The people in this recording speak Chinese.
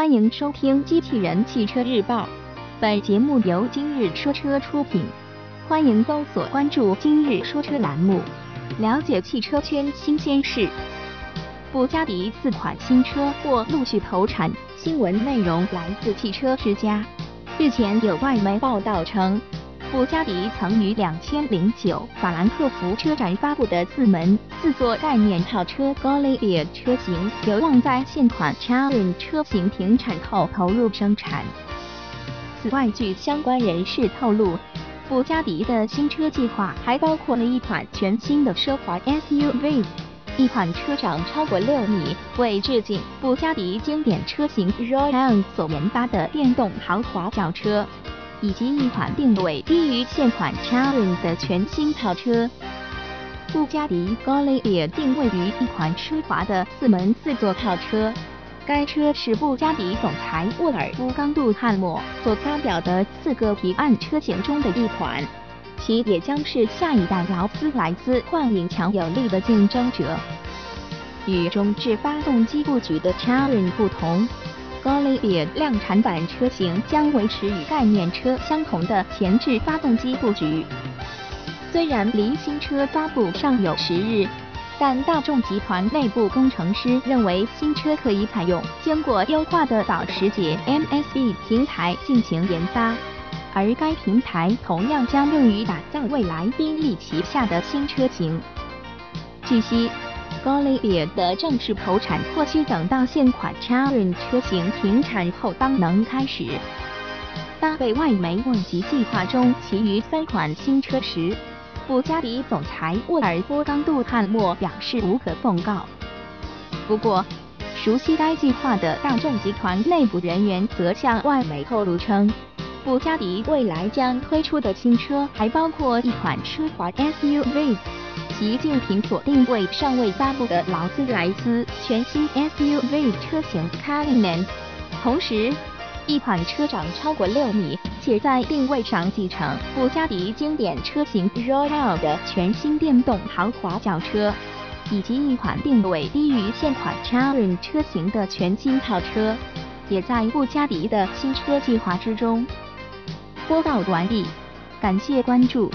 欢迎收听《机器人汽车日报》，本节目由今日说车出品。欢迎搜索关注“今日说车”栏目，了解汽车圈新鲜事。布加迪四款新车或陆续投产，新闻内容来自汽车之家。日前有外媒报道称，布加迪曾于两千零九法兰克福车展发布的四门四座概念跑车 g a l l i a 车型，有望在现款 Charon 车型停产后投入生产。此外，据相关人士透露，布加迪的新车计划还包括了一款全新的奢华 SUV。一款车长超过六米，为致敬布加迪经典车型 Royale 所研发的电动豪华轿车，以及一款定位低于现款 Charon 的全新跑车。布加迪 g a l l i a 定位于一款奢华的四门四座跑车，该车是布加迪总裁沃尔夫冈·杜汉默所发表的四个提案车型中的一款。其也将是下一代劳斯莱斯幻影强有力的竞争者。与中置发动机布局的 Charon 不同 g a l l i a 量产版车型将维持与概念车相同的前置发动机布局。虽然离新车发布尚有时日，但大众集团内部工程师认为新车可以采用经过优化的保时捷 MSB 平台进行研发。而该平台同样将用于打造未来宾利旗下的新车型。据悉 g a l l i a 的正式投产或需等到现款 Charon 车型停产后方能开始。当被外媒问及计划中其余三款新车时，布加迪总裁沃尔夫冈·杜汉默表示无可奉告。不过，熟悉该计划的大众集团内部人员则向外媒透露称。布加迪未来将推出的新车还包括一款奢华 SUV，其竞品所定位尚未发布的劳斯莱斯全新 SUV 车型 Cullinan，同时一款车长超过六米且在定位上继承布加迪经典车型 Royale 的全新电动豪华轿车，以及一款定位低于现款 Charon 车型的全新跑车，也在布加迪的新车计划之中。播报完毕，感谢关注。